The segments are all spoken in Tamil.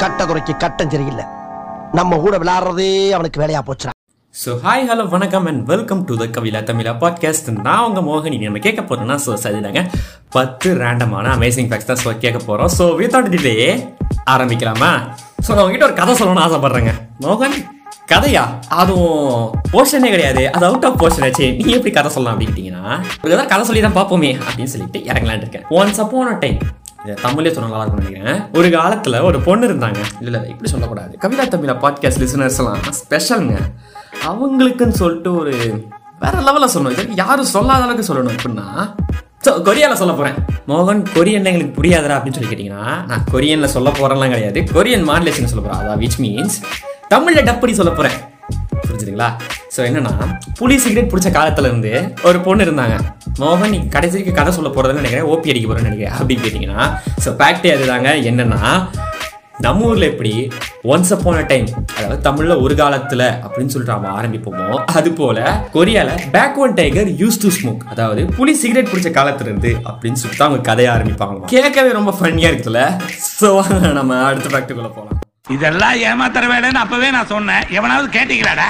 கட்ட குறைக்கு கட்டம் சரியில்லை. நம்ம கூட விளையாடுறதே அவனுக்கு வேலையா போச்சுடா. ஸோ ஹாய் ஹலோ வணக்கம் and welcome to the Kavila Tamizha podcast நான் உங்கள் மோகனி. நம்ம கேட்க போகிறேன்னா ஸோ சரிதாங்க பத்து ரேண்டமான அமேசிங் ஃபேக்ட்ஸ் தான் ஸோ கேட்க போகிறோம் ஸோ வித்தவுட் டிலே ஆரம்பிக்கலாமா? ஸோ நான் உங்ககிட்ட ஒரு கதை சொல்லணும்னு ஆசைப்பட்றேங்க. மோகன் கதையா? அதுவும் போர்ஷனே கிடையாது. அது அவுட் ஆஃப் போர்ஷன் ஆச்சு. நீ எப்படி கதை சொல்லலாம் அப்படின்ட்டீங்கன்னா ஒரு கதை சொல்லி தான் பார்ப்போமே அப்படின்னு சொல்லிட்டு இறங்கலான் இருக்கேன். ஒன்ஸ் அப்போன டைம் தமிழே தமிழ்லேயே சொன்ன நல்லா இருக்கும் நினைக்கிறேன். ஒரு காலத்தில் ஒரு பொண்ணு இருந்தாங்க. இல்லை இல்லை இப்படி சொல்லக்கூடாது. கவிதா தமிழா பாட்காஸ்ட் லிசனர்ஸ் எல்லாம் ஸ்பெஷலுங்க அவங்களுக்குன்னு சொல்லிட்டு ஒரு வேற லெவலில் சொல்லணும். இது யாரும் சொல்லாத அளவுக்கு சொல்லணும். அப்படின்னா ஸோ கொரியாவில் சொல்ல போகிறேன் மோகன் கொரியன் எங்களுக்கு புரியாதரா அப்படின்னு சொல்லி கேட்டிங்கன்னா நான் கொரியனில் சொல்ல போகிறேன்லாம் கிடையாது. கொரியன் மாடுலேஷன் சொல்ல போகிறேன் அதான் விச் மீன்ஸ் தமிழில் டப்படி சொல்ல போகிறேன் புரிஞ்சுதுங்களா ஸோ என்னன்னா புலி சிகரெட் பிடிச்ச காலத்துல இருந்து ஒரு பொண்ணு இருந்தாங்க. மோகன் நீ கடைசிக்கு கதை சொல்ல போறதுன்னு நினைக்கிறேன் ஓபி அடிக்க போறேன்னு நினைக்கிறேன் அப்படின்னு கேட்டிங்கன்னா ஸோ ஃபேக்டே அதுதாங்க. என்னன்னா நம்ம ஊர்ல எப்படி ஒன்ஸ் upon அ டைம் அதாவது தமிழ்ல ஒரு காலத்துல அப்படின்னு சொல்லிட்டு நம்ம ஆரம்பிப்போமோ அது போல கொரியால back when tiger used to smoke அதாவது புலி சிகரெட் பிடிச்ச காலத்துல இருந்து அப்படின்னு சொல்லிட்டு அவங்க கதையை ஆரம்பிப்பாங்க கேட்கவே ரொம்ப ஃபன்னியா இருக்குல்ல ஸோ நம்ம அடுத்த ஃபேக்டுக்குள்ள போகலாம் இதெல்லாம் ஏமாத்துற வேலைன்னு அப்பவே நான் சொன்னேன். எவனாவது கேட்டீங்களாடா?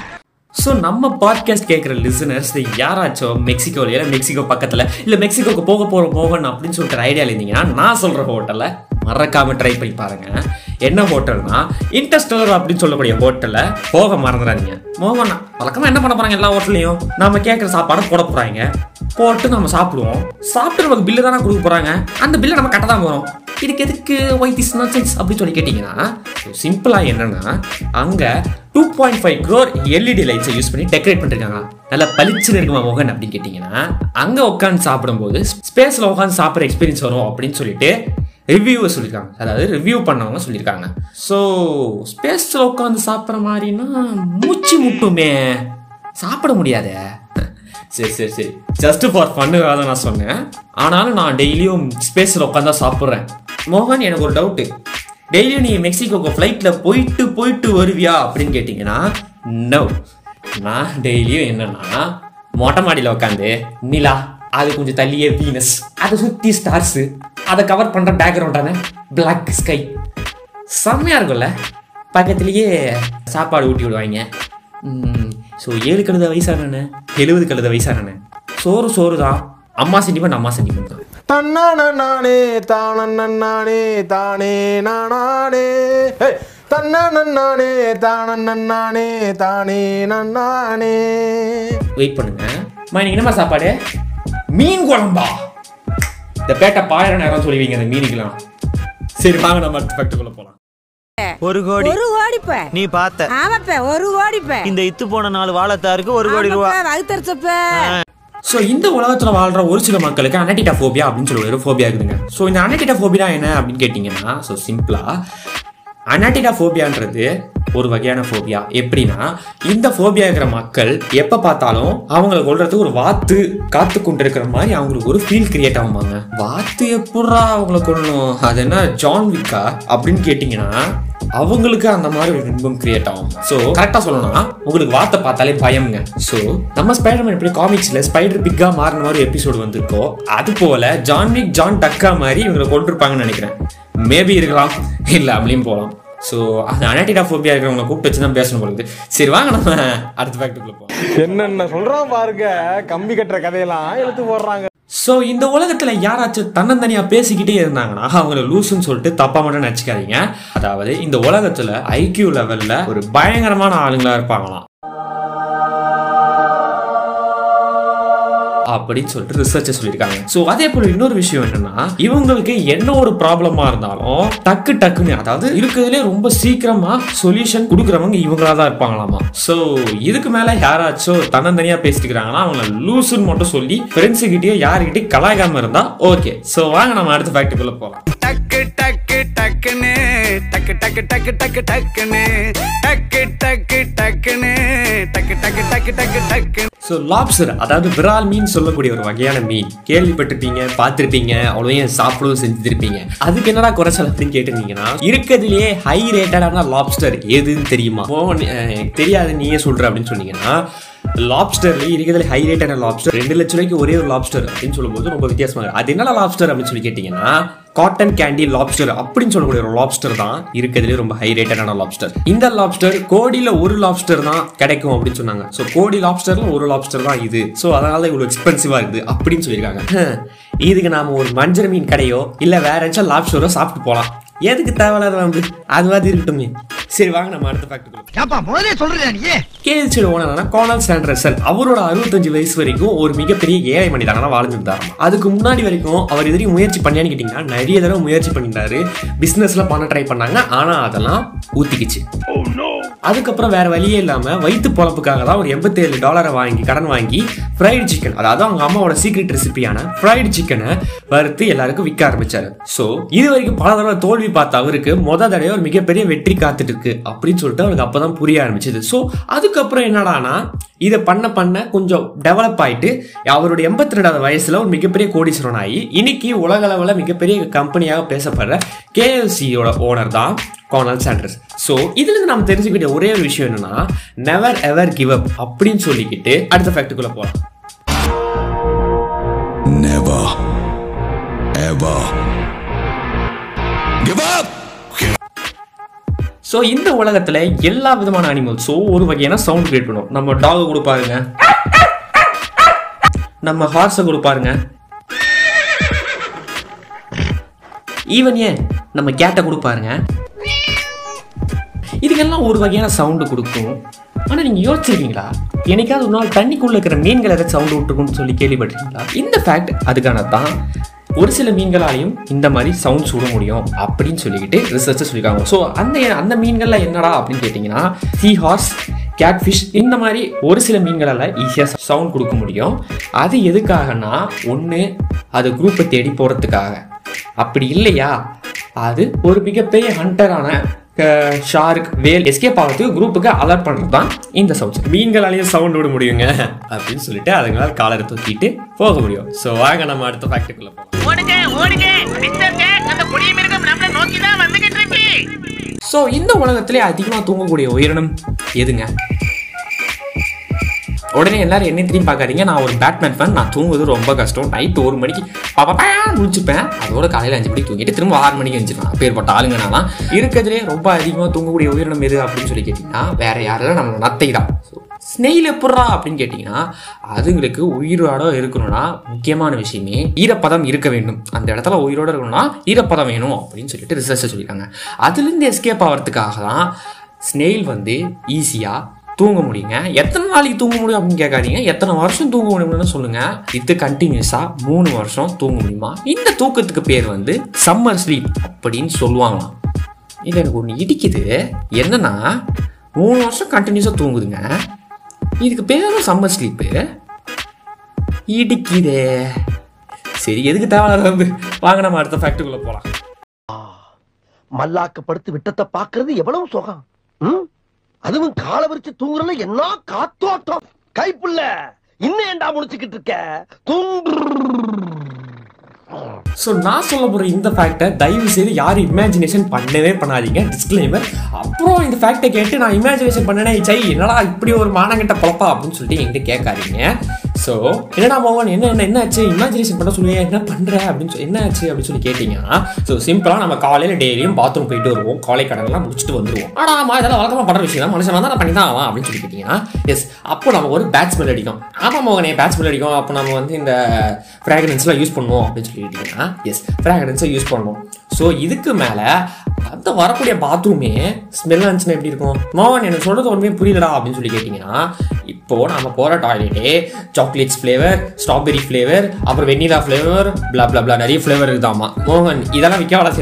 ஸோ நம்ம பாட்காஸ்ட் கேட்குற லிசனர்ஸ் யாராச்சும் மெக்சிகோவில் இல்லை மெக்சிகோ பக்கத்தில் இல்லை மெக்சிகோக்கு போக போகிற போகணும் அப்படின்னு சொல்லிட்டு ஐடியாவில் இருந்தீங்கன்னா நான் சொல்கிற ஹோட்டலில் மறக்காமல் ட்ரை பண்ணி பாருங்கள் என்ன ஹோட்டல்னா இன்டர்ஸ்டலர் அப்படின்னு சொல்லக்கூடிய ஹோட்டலில் போக மறந்துடாதீங்க. மோகன் வழக்கமாக என்ன பண்ண போகிறாங்க எல்லா ஹோட்டல்லையும் நம்ம கேட்குற சாப்பாடை போட போகிறாங்க போட்டு நம்ம சாப்பிடுவோம். சாப்பிட்டு நமக்கு பில்லு தானே கொடுக்க போகிறாங்க அந்த பில்லை நம்ம கட்ட தான் போகிறோம் இதுக்கு எதுக்கு ஒயிட் இஸ் நான்சென்ஸ் அப்படின்னு சொல்லி கேட்டிங்கன்னா சிம்பிளாக என்னென்னா அங்கே two point five crore LED லைட்ஸை use பண்ணி டெக்கரேட் பண்ணிருக்காங்க. நல்லா பளிச்சுன்னு இருக்குமா மோகன் அப்படின்னு கேட்டிங்கன்னா அங்கே உட்காந்து சாப்பிடும்போது ஸ்பேஸில் உட்காந்து சாப்பிட்ற எக்ஸ்பீரியன்ஸ் வரும் அப்படின்னு சொல்லிட்டு ரிவ்யூவை சொல்லியிருக்காங்க அதாவது ரிவ்யூ பண்ணவங்க சொல்லியிருக்காங்க ஸோ ஸ்பேஸில் உட்காந்து சாப்பிட்ற மாதிரினா மூச்சு முட்டுமே. சாப்பிட முடியாதே. சரி சரி சரி. ஜஸ்ட் ஃபார் ஃபன்னுக்காக தான் நான் சொன்னேன். ஆனாலும் நான் டெய்லியும் ஸ்பேஸில் உட்காந்தா சாப்பிட்றேன். மோகன் எனக்கு ஒரு டவுட்டு டெய்லியும் நீ மெக்சிகோக்கு ஃப்ளைட்டில் போயிட்டு போயிட்டு வருவியா? அப்படின்னு கேட்டிங்கன்னா நோ நான் டெய்லியும் என்னன்னா மொட்டை மாடியில் உட்காந்து நிலா அது கொஞ்சம் தள்ளியே வீனஸ் அதை சுற்றி ஸ்டார்ஸு அதை கவர் பண்ணுற பேக்ரவுண்டான பிளாக் ஸ்கை செம்மையாக இருக்கும்ல? பக்கத்துலேயே சாப்பாடு ஊட்டி விடுவாங்க. ஸோ ஏழு கழுத வயசானண்ணே எழுபது கழுத வயசானண்ணே சோறு சோறு தான் அம்மா சென்டிமெண்ட் அம்மா சென்டிமெண்ட் தான் தன்னானே தானே தானே நானே தன்னானே தானே தானே நானே வெயிட் பண்ணுங்க. இன்னைக்கு என்னம்மா சாப்பாடு? மீன் குழம்பா? இந்த பேட்டை பாயிரம் நேரம் சொல்லுவீங்க அந்த மீனுக்கெல்லாம். சரி வாங்க நம்ம அடுத்த ஃபேக்டருக்குள்ள போகலாம் ஒரு கோடி. ஒரு கோடிப்ப நீ பார்த்த. ஆமாப்ப ஒரு கோடிப்ப இந்த இத்து போன நாலு வாழத்தாருக்கு ஒரு கோடி ரூபா. வகுத்தரிச்சப்ப ஸோ இந்த உலகத்தில் வாழ்ற ஒரு சில மக்களுக்கு அனடிட்டாஃபோபியா அப்படின்னு சொல்லி ஒரு ஃபோபியா இருக்குதுங்க. ஸோ இந்த அனடிட்டாஃபோபியா என்ன அப்படின்னு கேட்டிங்கன்னா ஸோ சிம்பிளாக அனட்டிடா ஃபோபியான்றது ஒரு வகையான ஃபோபியா எப்படின்னா இந்த ஃபோபியா இருக்கிற மக்கள் எப்போ பார்த்தாலும் அவங்களை கொள்றதுக்கு ஒரு வாத்து காத்து கொண்டு இருக்கிற மாதிரி அவங்களுக்கு ஒரு ஃபீல் கிரியேட் ஆகுமாங்க. வாத்து எப்படா அவங்கள கொள்ளணும் அது என்ன ஜான் விக்கா அப்படின்னு கேட்டிங்கன்னா அவங்களுக்கு அந்த மாதிரி ஒரு இன்பம் கிரியேட் ஆகும். ஸோ கரெக்டாக சொல்லணும்னா உங்களுக்கு வார்த்தை பார்த்தாலே பயம்ங்க. ஸோ நம்ம ஸ்பைடர்மேன் எப்படி காமிக்ஸில் ஸ்பைடர் பிக்காக மாறின மாதிரி எபிசோடு வந்திருக்கோ அது போல ஜான் விக் ஜான் டக்கா மாதிரி இவங்களை கொண்டிருப்பாங்கன்னு நினைக்கிறேன். மேபி இருக்கலாம் இல்லை அப்படியும் போகலாம். ஸோ அந்த அனட்டிடா ஃபோபியா இருக்கிறவங்களை கூப்பிட்டு வச்சு தான் பேசணும் இருக்குது. சரி வாங்க நம்ம அடுத்த ஃபேக்டுக்குள்ள போவோம் என்னென்ன சொல்றான் பாருங்க கம்பி கட்டுற கதையெல்லாம் எடுத்து போடுறாங்க. ஸோ இந்த உலகத்துல யாராச்சும் தன்னந்தனியா பேசிக்கிட்டே இருந்தாங்கன்னா அவங்கள லூசுன்னு சொல்லிட்டு தப்பா மட்டும் நினச்சிக்காதீங்க. அதாவது இந்த உலகத்துல ஐக்கியூ லெவல்ல ஒரு பயங்கரமான ஆளுங்களா இருப்பாங்களாம். அப்படின்னு சொல்லிட்டு ரிசர்ச்சர் சொல்லியிருக்காங்க. ஸோ அதே போல இன்னொரு விஷயம் என்னன்னா இவங்களுக்கு என்ன ஒரு ப்ராப்ளமா இருந்தாலும் டக்கு டக்குன்னு அதாவது இருக்கிறதுலே ரொம்ப சீக்கிரமா சொல்யூஷன் கொடுக்குறவங்க இவங்களா தான் இருப்பாங்களாமா. ஸோ இதுக்கு மேல யாராச்சும் தன்னந்தனியா பேசிக்கிறாங்கன்னா அவங்கள லூசுன்னு மட்டும் சொல்லி ஃப்ரெண்ட்ஸு கிட்டயோ யாருக்கிட்டயும் கலாய்க்காம இருந்தா ஓகே ஸோ வாங்க நம்ம அடுத்த ஃபேக்டரிக்குள்ள போகலாம் டக்கு டக்கு டக்குன்னு டக்கு டக்கு டக்கு டக்கு டக்குன்னு டக்கு டக்கு டக்குன்னு டக்கு டக்கு டக்கு டக்கு டக்கு ஸோ லாப்ஸர் அதாவது விரால் மீன் சொல்லக்கூடிய ஒரு வகையான மீன். கேள்விப்பட்டிருப்பீங்க பார்த்துருப்பீங்க அவ்வளோதையும் சாப்பிடவும் செஞ்சுருப்பீங்க. அதுக்கு என்னடா குறைச்சல் அப்படின்னு கேட்டிருந்தீங்கன்னா இருக்கிறதுலேயே ஹை ரேட்டடான லாப்ஸ்டர் எதுன்னு தெரியுமா? ஓ, நீ- எனக்கு தெரியாது நீயே சொல்கிற அப்படின்னு சொன்னீங்கன்னா லாப்ஸ்டர்ல இருக்கிறதுல ஹை ரேட்டான லாப்ஸ்டர் ரெண்டு லட்ச ரூபாய்க்கு ஒரே ஒரு லாப்ஸ்டர் அப்படின்னு சொல்லும்போது ரொம்ப வித்தியாசமாக இருக்கு. அது என்னடா லாப்ஸ்டர் அப்படின்னு சொல்லி கேட்டிங்கன்னா காட்டன் கேண்டி லாப்ஸ்டர் அப்படின்னு சொல்லக்கூடிய ஒரு லாப்ஸ்டர் தான் இருக்கிறதுலே ரொம்ப ஹை ரேட்டடான லாப்ஸ்டர் இந்த லாப்ஸ்டர் கோடியில ஒரு லாப்ஸ்டர் தான் கிடைக்கும் அப்படின்னு சொன்னாங்க. ஸோ கோடி லாப்ஸ்டர்ல ஒரு லாப்ஸ்டர் தான் இது. ஸோ அதனால இவ்வளோ எக்ஸ்பென்சிவா இருக்குது அப்படின்னு சொல்லியிருக்காங்க. இதுக்கு நாம ஒரு மஞ்சள் மீன் கடையோ இல்ல வேற ஏதாச்சும் லாப்ஸ்டரோ சாப்பிட்டு போகலாம் எதுக்கு தேவையில்லாத வந்து அதுவாது இருக்கட்டுமே. சரி வாங்க நம்ம அடுத்த ஃபேக்ட் சொல்றேன் நீ? கேஎல்சியோட ஓனரான கோனால் சாண்ட்ரசன் அவரோட அறுபத்தஞ்சு வயசு வரைக்கும் ஒரு மிகப்பெரிய ஏழை மனிதனாக வாழ்ந்துருந்தார். அதுக்கு முன்னாடி வரைக்கும் அவர் எதிரையும் முயற்சி பண்ணியான்னு கேட்டிங்கன்னா நிறைய தடவை முயற்சி பண்ணியிருந்தாரு. பிஸ்னஸ்ல பண்ண ட்ரை பண்ணாங்க. ஆனா அதெல்லாம் ஊத்திக்கிச்சு. அதுக்கப்புறம் வேற வழியே இல்லாம வயிற்று பொழப்புக்காக தான் ஒரு எண்பத்தேழு டாலரை வாங்கி கடன் வாங்கி ஃப்ரைடு சிக்கன் அதாவது அவங்க அம்மாவோட சீக்ரெட் ரெசிபியான ஃப்ரைடு சிக்கனை வறுத்து எல்லாருக்கும் விற்க ஆரம்பிச்சாரு. ஸோ இது வரைக்கும் பல தடவை தோல்வி பார்த்த அவருக்கு முத தடவை ஒரு மிகப்பெரிய வெற்றி காத்துட்டு இருக்கு அப்படின்னு சொல்லிட்டு அவருக்கு அப்பதான் புரிய ஆரம்பிச்சது. ஸோ அதுக்கப்புறம் என்னடானா இதை பண்ண பண்ண கொஞ்சம் டெவலப் ஆயிட்டு அவருடைய எண்பத்தி ரெண்டாவது வயசுல ஒரு மிகப்பெரிய கோடீஸ்வரன் ஆகி இன்னைக்கு உலக அளவில் மிகப்பெரிய கம்பெனியாக பேசப்படுற கேஎல்சியோட ஓனர் தான் கோனல் சாண்டர்ஸ் ஸோ இதுல இருந்து நம்ம தெரிஞ்சுக்கிட்ட ஒரே ஒரு விஷயம் என்னன்னா நெவர் எவர் கிவ் அப் அப்படின்னு சொல்லிக்கிட்டு அடுத்த ஃபேக்டுக்குள்ள போகலாம் Never. Ever. Give up! So இந்த உலகத்துல எல்லா விதமான அனிமல்ஸும் ஒரு வகையான சவுண்ட் கிரியேட் பண்ணும் நம்ம டாக் கொடுப்பாருங்க நம்ம ஹார்ஸை கொடுப்பாருங்க ஈவன் ஏன் நம்ம கேட்டை கொடுப்பாருங்க இதெல்லாம் ஒரு வகையான சவுண்டு கொடுக்கும். ஆனால் நீங்கள் யோசிச்சிருக்கீங்களா? என்னைக்காவது ஒரு நாள் தண்ணிக்குள்ளே இருக்கிற மீன்கள் ஏதாவது சவுண்டு விட்டுருக்கும்னு சொல்லி கேள்விப்பட்டிருக்கீங்களா? இந்த ஃபேக்ட் அதுக்கான தான் ஒரு சில மீன்களாலையும் இந்த மாதிரி சவுண்ட்ஸ் விட முடியும் அப்படின்னு சொல்லிக்கிட்டு ரிசர்ச்சை சொல்லியிருக்காங்க. ஸோ அந்த அந்த மீன்கள்லாம் என்னடா அப்படின்னு கேட்டிங்கன்னா சீ ஹார்ஸ் கேட்ஃபிஷ் இந்த மாதிரி ஒரு சில மீன்களால் ஈஸியாக சவுண்ட் கொடுக்க முடியும். அது எதுக்காகனா ஒன்று அது குரூப்பை தேடி போகிறதுக்காக அப்படி இல்லையா? அது ஒரு மிகப்பெரிய ஹண்டரான ஷார்க் வேல் எஸ்கேப் ஆகிறதுக்கு குரூப்புக்கு அலர்ட் பண்ணுறது தான் இந்த சவுண்ட் மீன்களாலேயும் சவுண்ட் விட முடியுங்க. அப்படின்னு சொல்லிட்டு அதுங்களால காலரை தூக்கிட்டு போக முடியும். ஸோ வாங்க நம்ம அடுத்த ஃபேக்டரிக்குள்ள போகலாம் ஓடுங்க ஓடுங்க. மிஸ்டர் கேட் அந்த கொடிய மிருகம் நம்மள நோக்கி தான் வந்துகிட்டு இருக்கு. ஸோ இந்த உலகத்திலே அதிகமாக தூங்கக்கூடிய உயிரினம் எதுங்க? உடனே எல்லாரும் என்ன திரும்பி பார்க்காதீங்க. நான் ஒரு பேட்மேன் ஃபேன் நான் தூங்குவது ரொம்ப கஷ்டம். நைட்டு ஒரு மணிக்கு பாப்பா முடிச்சுப்பேன் அதோட காலையில் அஞ்சு மணிக்கு தூங்கிட்டு திரும்ப ஆறு மணிக்கு எழுந்திருப்பேன் பேர்பட்ட ஆளுங்க நான் இருக்கிறதுலே ரொம்ப அதிகமாக தூங்கக்கூடிய உயிரினம் எது அப்படின்னு சொல்லி கேட்டிங்கன்னா வேற யாரும் நம்ம நத்தை தான் ஸ்னெயில் எப்பட்றா அப்படின்னு கேட்டிங்கன்னா அதுங்களுக்கு உயிரோட இருக்கணும்னா முக்கியமான விஷயமே ஈரப்பதம் இருக்க வேண்டும். அந்த இடத்துல உயிரோட இருக்கணும்னா ஈரப்பதம் வேணும் அப்படின்னு சொல்லிட்டு ரிசர்ச்சை சொல்லியிருக்காங்க. அதுலேருந்து எஸ்கேப் ஆகிறதுக்காக தான் ஸ்னெயில் வந்து ஈஸியாக தூங்க முடியுங்க. எத்தனை நாளைக்கு தூங்க முடியும் அப்படின்னு கேட்காதீங்க. எத்தனை வருஷம் தூங்க முடியும்னு சொல்லுங்க. இது கண்டினியூஸா மூணு வருஷம் தூங்க முடியுமா? இந்த தூக்கத்துக்கு பேர் வந்து சம்மர் ஸ்லீப் அப்படின்னு சொல்லுவாங்களாம். இது எனக்கு ஒன்று இடிக்குது. என்னன்னா மூணு வருஷம் கண்டினியூஸாக தூங்குதுங்க. இதுக்கு பேரும் சம்மர் ஸ்லீப்பு இடிக்குதே. சரி எதுக்கு தேவையானது வந்து? வாங்க நம்ம அடுத்த ஃபேக்டரிக்குள்ள போகலாம் மல்லாக்க படுத்து விட்டத்தை பார்க்கறது எவ்வளவு சுகம். ம்? அதுவும் கால விரிச்சு தூங்குறதுல என்ன காத்தோட்டம்? கைப்புள்ள இன்னும் ஏன்டா முடிச்சுக்கிட்டு இருக்க? தூங்கு. ஸோ நான் சொல்ல போகிற இந்த ஃபேக்டை தயவு செய்து யாரும் இமேஜினேஷன் பண்ணவே பண்ணாதீங்க. டிஸ்க்ளைமர் அப்புறம் இந்த ஃபேக்டை கேட்டு நான் இமேஜினேஷன் பண்ணனே சை என்னடா இப்படி ஒரு மானங்கிட்ட பழப்பா அப்படின்னு சொல்லிட்டு என்கிட்ட கேட்காதீங்க. ஸோ என்னடா மோகன் என்ன என்ன என்னாச்சு இமேஜினேஷன் பண்ண சொல்லுங்க என்ன பண்ணுற அப்படின்னு சொல்லி என்னாச்சு அப்படின்னு சொல்லி கேட்டிங்கன்னா ஸோ சிம்பிளாக நம்ம காலையில் டெய்லியும் பாத்ரூம் போயிட்டு வருவோம். காலை கடன்லாம் முடிச்சுட்டு வந்துருவோம். ஆனால் ஆமா இதெல்லாம் வழக்கமாக பண்ணுற விஷயம் தான் மனுஷன் தான் பண்ணி தான் ஆவான் அப்படின்னு சொல்லி கேட்டிங்கன்னா எஸ் அப்போ நம்ம ஒரு பேட்ஸ்மெல் அடிக்கும். ஆமாம் மோகனே பேட்ஸ்மெல் அடிக்கும். அப்போ நம்ம வந்து இந்த ஃப்ராக்ரன்ஸ்லாம் யூஸ் பண்ணுவோம் அப்படின்னு சொல்லி கேட்டிங்கன்னா எஸ் ஃப்ராக்ரன்ஸை யூஸ் பண்ணுவோம். ஸோ இதுக்கு மேலே அந்த வரக்கூடிய பாத்ரூமே ஸ்மெல் இருந்துச்சுன்னா எப்படி இருக்கும்? மோகன் எனக்கு சொல்றது ஒன்றுமே புரியலடா அப்படின்னு சொல்லி கேட்டிங்கன்னா இப்போ நம்ம போகிற டாய்லெட்டே சாக்லேட்ஸ் ஃப்ளேவர் ஸ்ட்ராபெரி ஃப்ளேவர் அப்புறம் வெண்ணிலா ஃப்ளேவர் பிளா பிளா பிளா நிறைய ஃப்ளேவர் இருக்குதாமா மோகன் இதெல்லாம் விற்க வேலை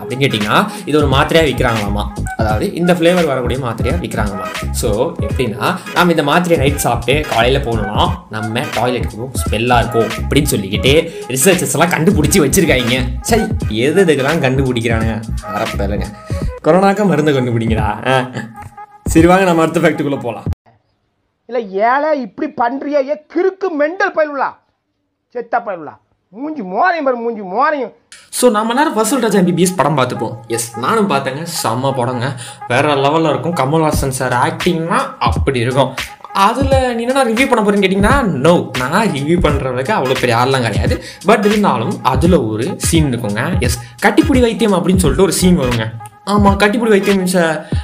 அப்படின்னு கேட்டிங்கன்னா இது ஒரு மாத்திரையாக விற்கிறாங்களாமா அதாவது இந்த ஃப்ளேவர் வரக்கூடிய மாத்திரையாக விற்கிறாங்களாம் ஸோ எப்படின்னா நம்ம இந்த மாத்திரையை நைட் சாப்பிட்டு காலையில் போகணும்னா நம்ம டாய்லெட்டுக்கு ஸ்மெல்லாக இருக்கும் அப்படின்னு சொல்லிக்கிட்டு ரிசர்ச்சர்ஸ் எல்லாம் கண்டுபிடிச்சி வச்சிருக்காங்க. சரி எது இதுக்கெல்லாம் கண்டுபிடிக்கிறானுங்க? அரப்பில்லைங்க கொரோனாக்க மருந்து கண்டுபிடிங்கடா. ஆ. சரி வாங்க நம்ம அடுத்த ஃபேக்ட்டுக்குள்ளே போகலாம் இல்ல ஏழை இப்படி பண்றியா ஏ கிறுக்கு மெண்டல் பயிலுலா செத்த பயிலுலா மூஞ்சி மோரையும் பாரு மூஞ்சி மோரையும். ஸோ நம்ம நேரம் ஃபர்ஸ்ட் டச் எம்பிபிஎஸ் படம் பார்த்துப்போம். எஸ் நானும் பார்த்தேங்க. செம்ம படங்க. வேற லெவலில் இருக்கும். கமல்ஹாசன் சார் ஆக்டிங்னா அப்படி இருக்கும். அதில் நீ என்ன ரிவ்யூ பண்ண போறேன்னு கேட்டிங்கன்னா நோ நான் ரிவ்யூ பண்ணுறவங்களுக்கு அவ்வளோ பெரிய ஆள்லாம் கிடையாது. பட் இருந்தாலும் அதில் ஒரு சீன் இருக்குங்க. எஸ் கட்டிப்பிடி வைத்தியம் அப்படின்னு சொல்லிட்டு ஒரு சீன் வருங்க. ஆமாம் கட்டிப்பிடி வைத்தியம் மீன்ஸ்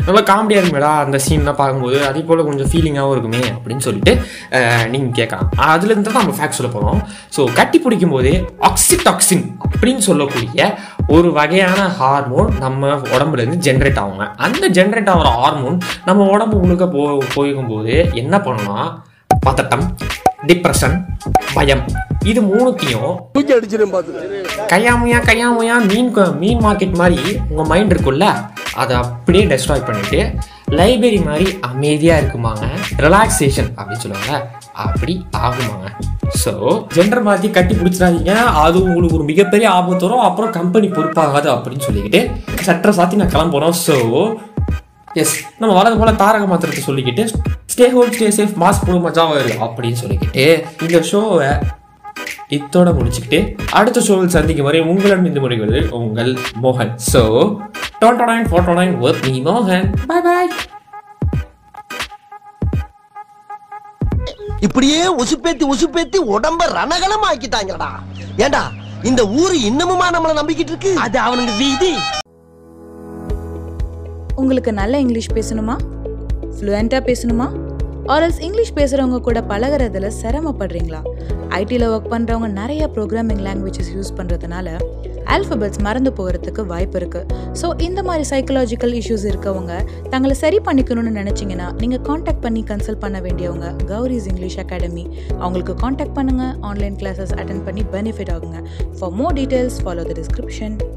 நல்லா காமெடியாக இருக்குமேடா அந்த சீன்லாம் பார்க்கும்போது. அதே போல் கொஞ்சம் ஃபீலிங்காகவும் இருக்குமே அப்படின்னு சொல்லிட்டு நீங்கள் கேட்கலாம். அதுலேருந்து தான் நம்ம ஃபேக்ட் சொல்ல போகிறோம் ஸோ கட்டி பிடிக்கும் போதே ஆக்சிடாக்சின் அப்படின்னு சொல்லக்கூடிய ஒரு வகையான ஹார்மோன் நம்ம உடம்புலேருந்து ஜென்ரேட் ஆகுங்க. அந்த ஜென்ரேட் ஆகிற ஹார்மோன் நம்ம உடம்பு முழுக்க போ போகும்போது என்ன பண்ணணும்னா பதட்டம் டிப்ரெஷன் பயம். இது மூணுத்தையும் தூக்கி அடிச்சிடும் பாத்து கையாமையா கையாமையா மீன் மீன் மார்க்கெட் மாதிரி உங்கள் மைண்ட் இருக்குல்ல அதை அப்படியே டெஸ்ட்ராய் பண்ணிட்டு லைப்ரரி மாதிரி அமைதியாக இருக்குமாங்க. ரிலாக்ஸேஷன் அப்படின்னு சொல்லுவாங்க. அப்படி ஆகுமாங்க ஸோ ஜெண்டர் மாற்றி கட்டி பிடிச்சிடாதீங்க. அது உங்களுக்கு ஒரு மிகப்பெரிய ஆபத்து வரும். அப்புறம் கம்பெனி பொறுப்பாகாது அப்படின்னு சொல்லிக்கிட்டு சட்டரை சாத்தி நான் கிளம்புறோம். ஸோ எஸ் நம்ம வரது போல தாரக மாத்திரத்தை சொல்லிக்கிட்டு stay home stay safe mask போடு மஜாவா இரு அப்படின்னு சொல்லிக்கிட்டு இந்த ஷோவை இத்தோட முடிச்சுக்கிட்டு அடுத்த ஷோவில் சந்திக்கும் வரை உங்களிடம் இந்த முறைகள் உங்கள் மோகன். ஸோ டோட்டோ நைன் ஃபோட்டோ நைன் ஒர்க் மீ மோகன். பாய் பாய் இப்படியே உசுப்பேத்தி உசுப்பேத்தி உடம்ப ரணகலம் ஆக்கிட்டாங்கடா ஏண்டா இந்த ஊரு இன்னமுமா நம்மள நம்பிக்கிட்டு இருக்கு? அது அவனுக்கு வீதி. உங்களுக்கு நல்ல இங்கிலீஷ் பேசணுமா? ஃப்ளூயண்ட்டாக பேசணுமா? ஆர்எல்ஸ் இங்கிலீஷ் பேசுகிறவங்க கூட பழகுறதுல சிரமப்படுறீங்களா? ஐடியில் ஒர்க் பண்ணுறவங்க நிறைய ப்ரோக்ராமிங் லாங்குவேஜஸ் யூஸ் பண்ணுறதுனால ஆல்ஃபபெட்ஸ் மறந்து போகிறதுக்கு வாய்ப்பு இருக்குது ஸோ இந்த மாதிரி சைக்கலாஜிக்கல் இஷ்யூஸ் இருக்கவங்க தங்களை சரி பண்ணிக்கணும்னு நினச்சிங்கன்னா நீங்கள் காண்டாக்ட் பண்ணி கன்சல்ட் பண்ண வேண்டியவங்க கௌரிஸ் இங்கிலீஷ் அகாடமி. அவங்களுக்கு காண்டாக்ட் பண்ணுங்கள் ஆன்லைன் கிளாஸஸ் அட்டன் பண்ணி பெனிஃபிட் ஆகுங்க. For more details follow the description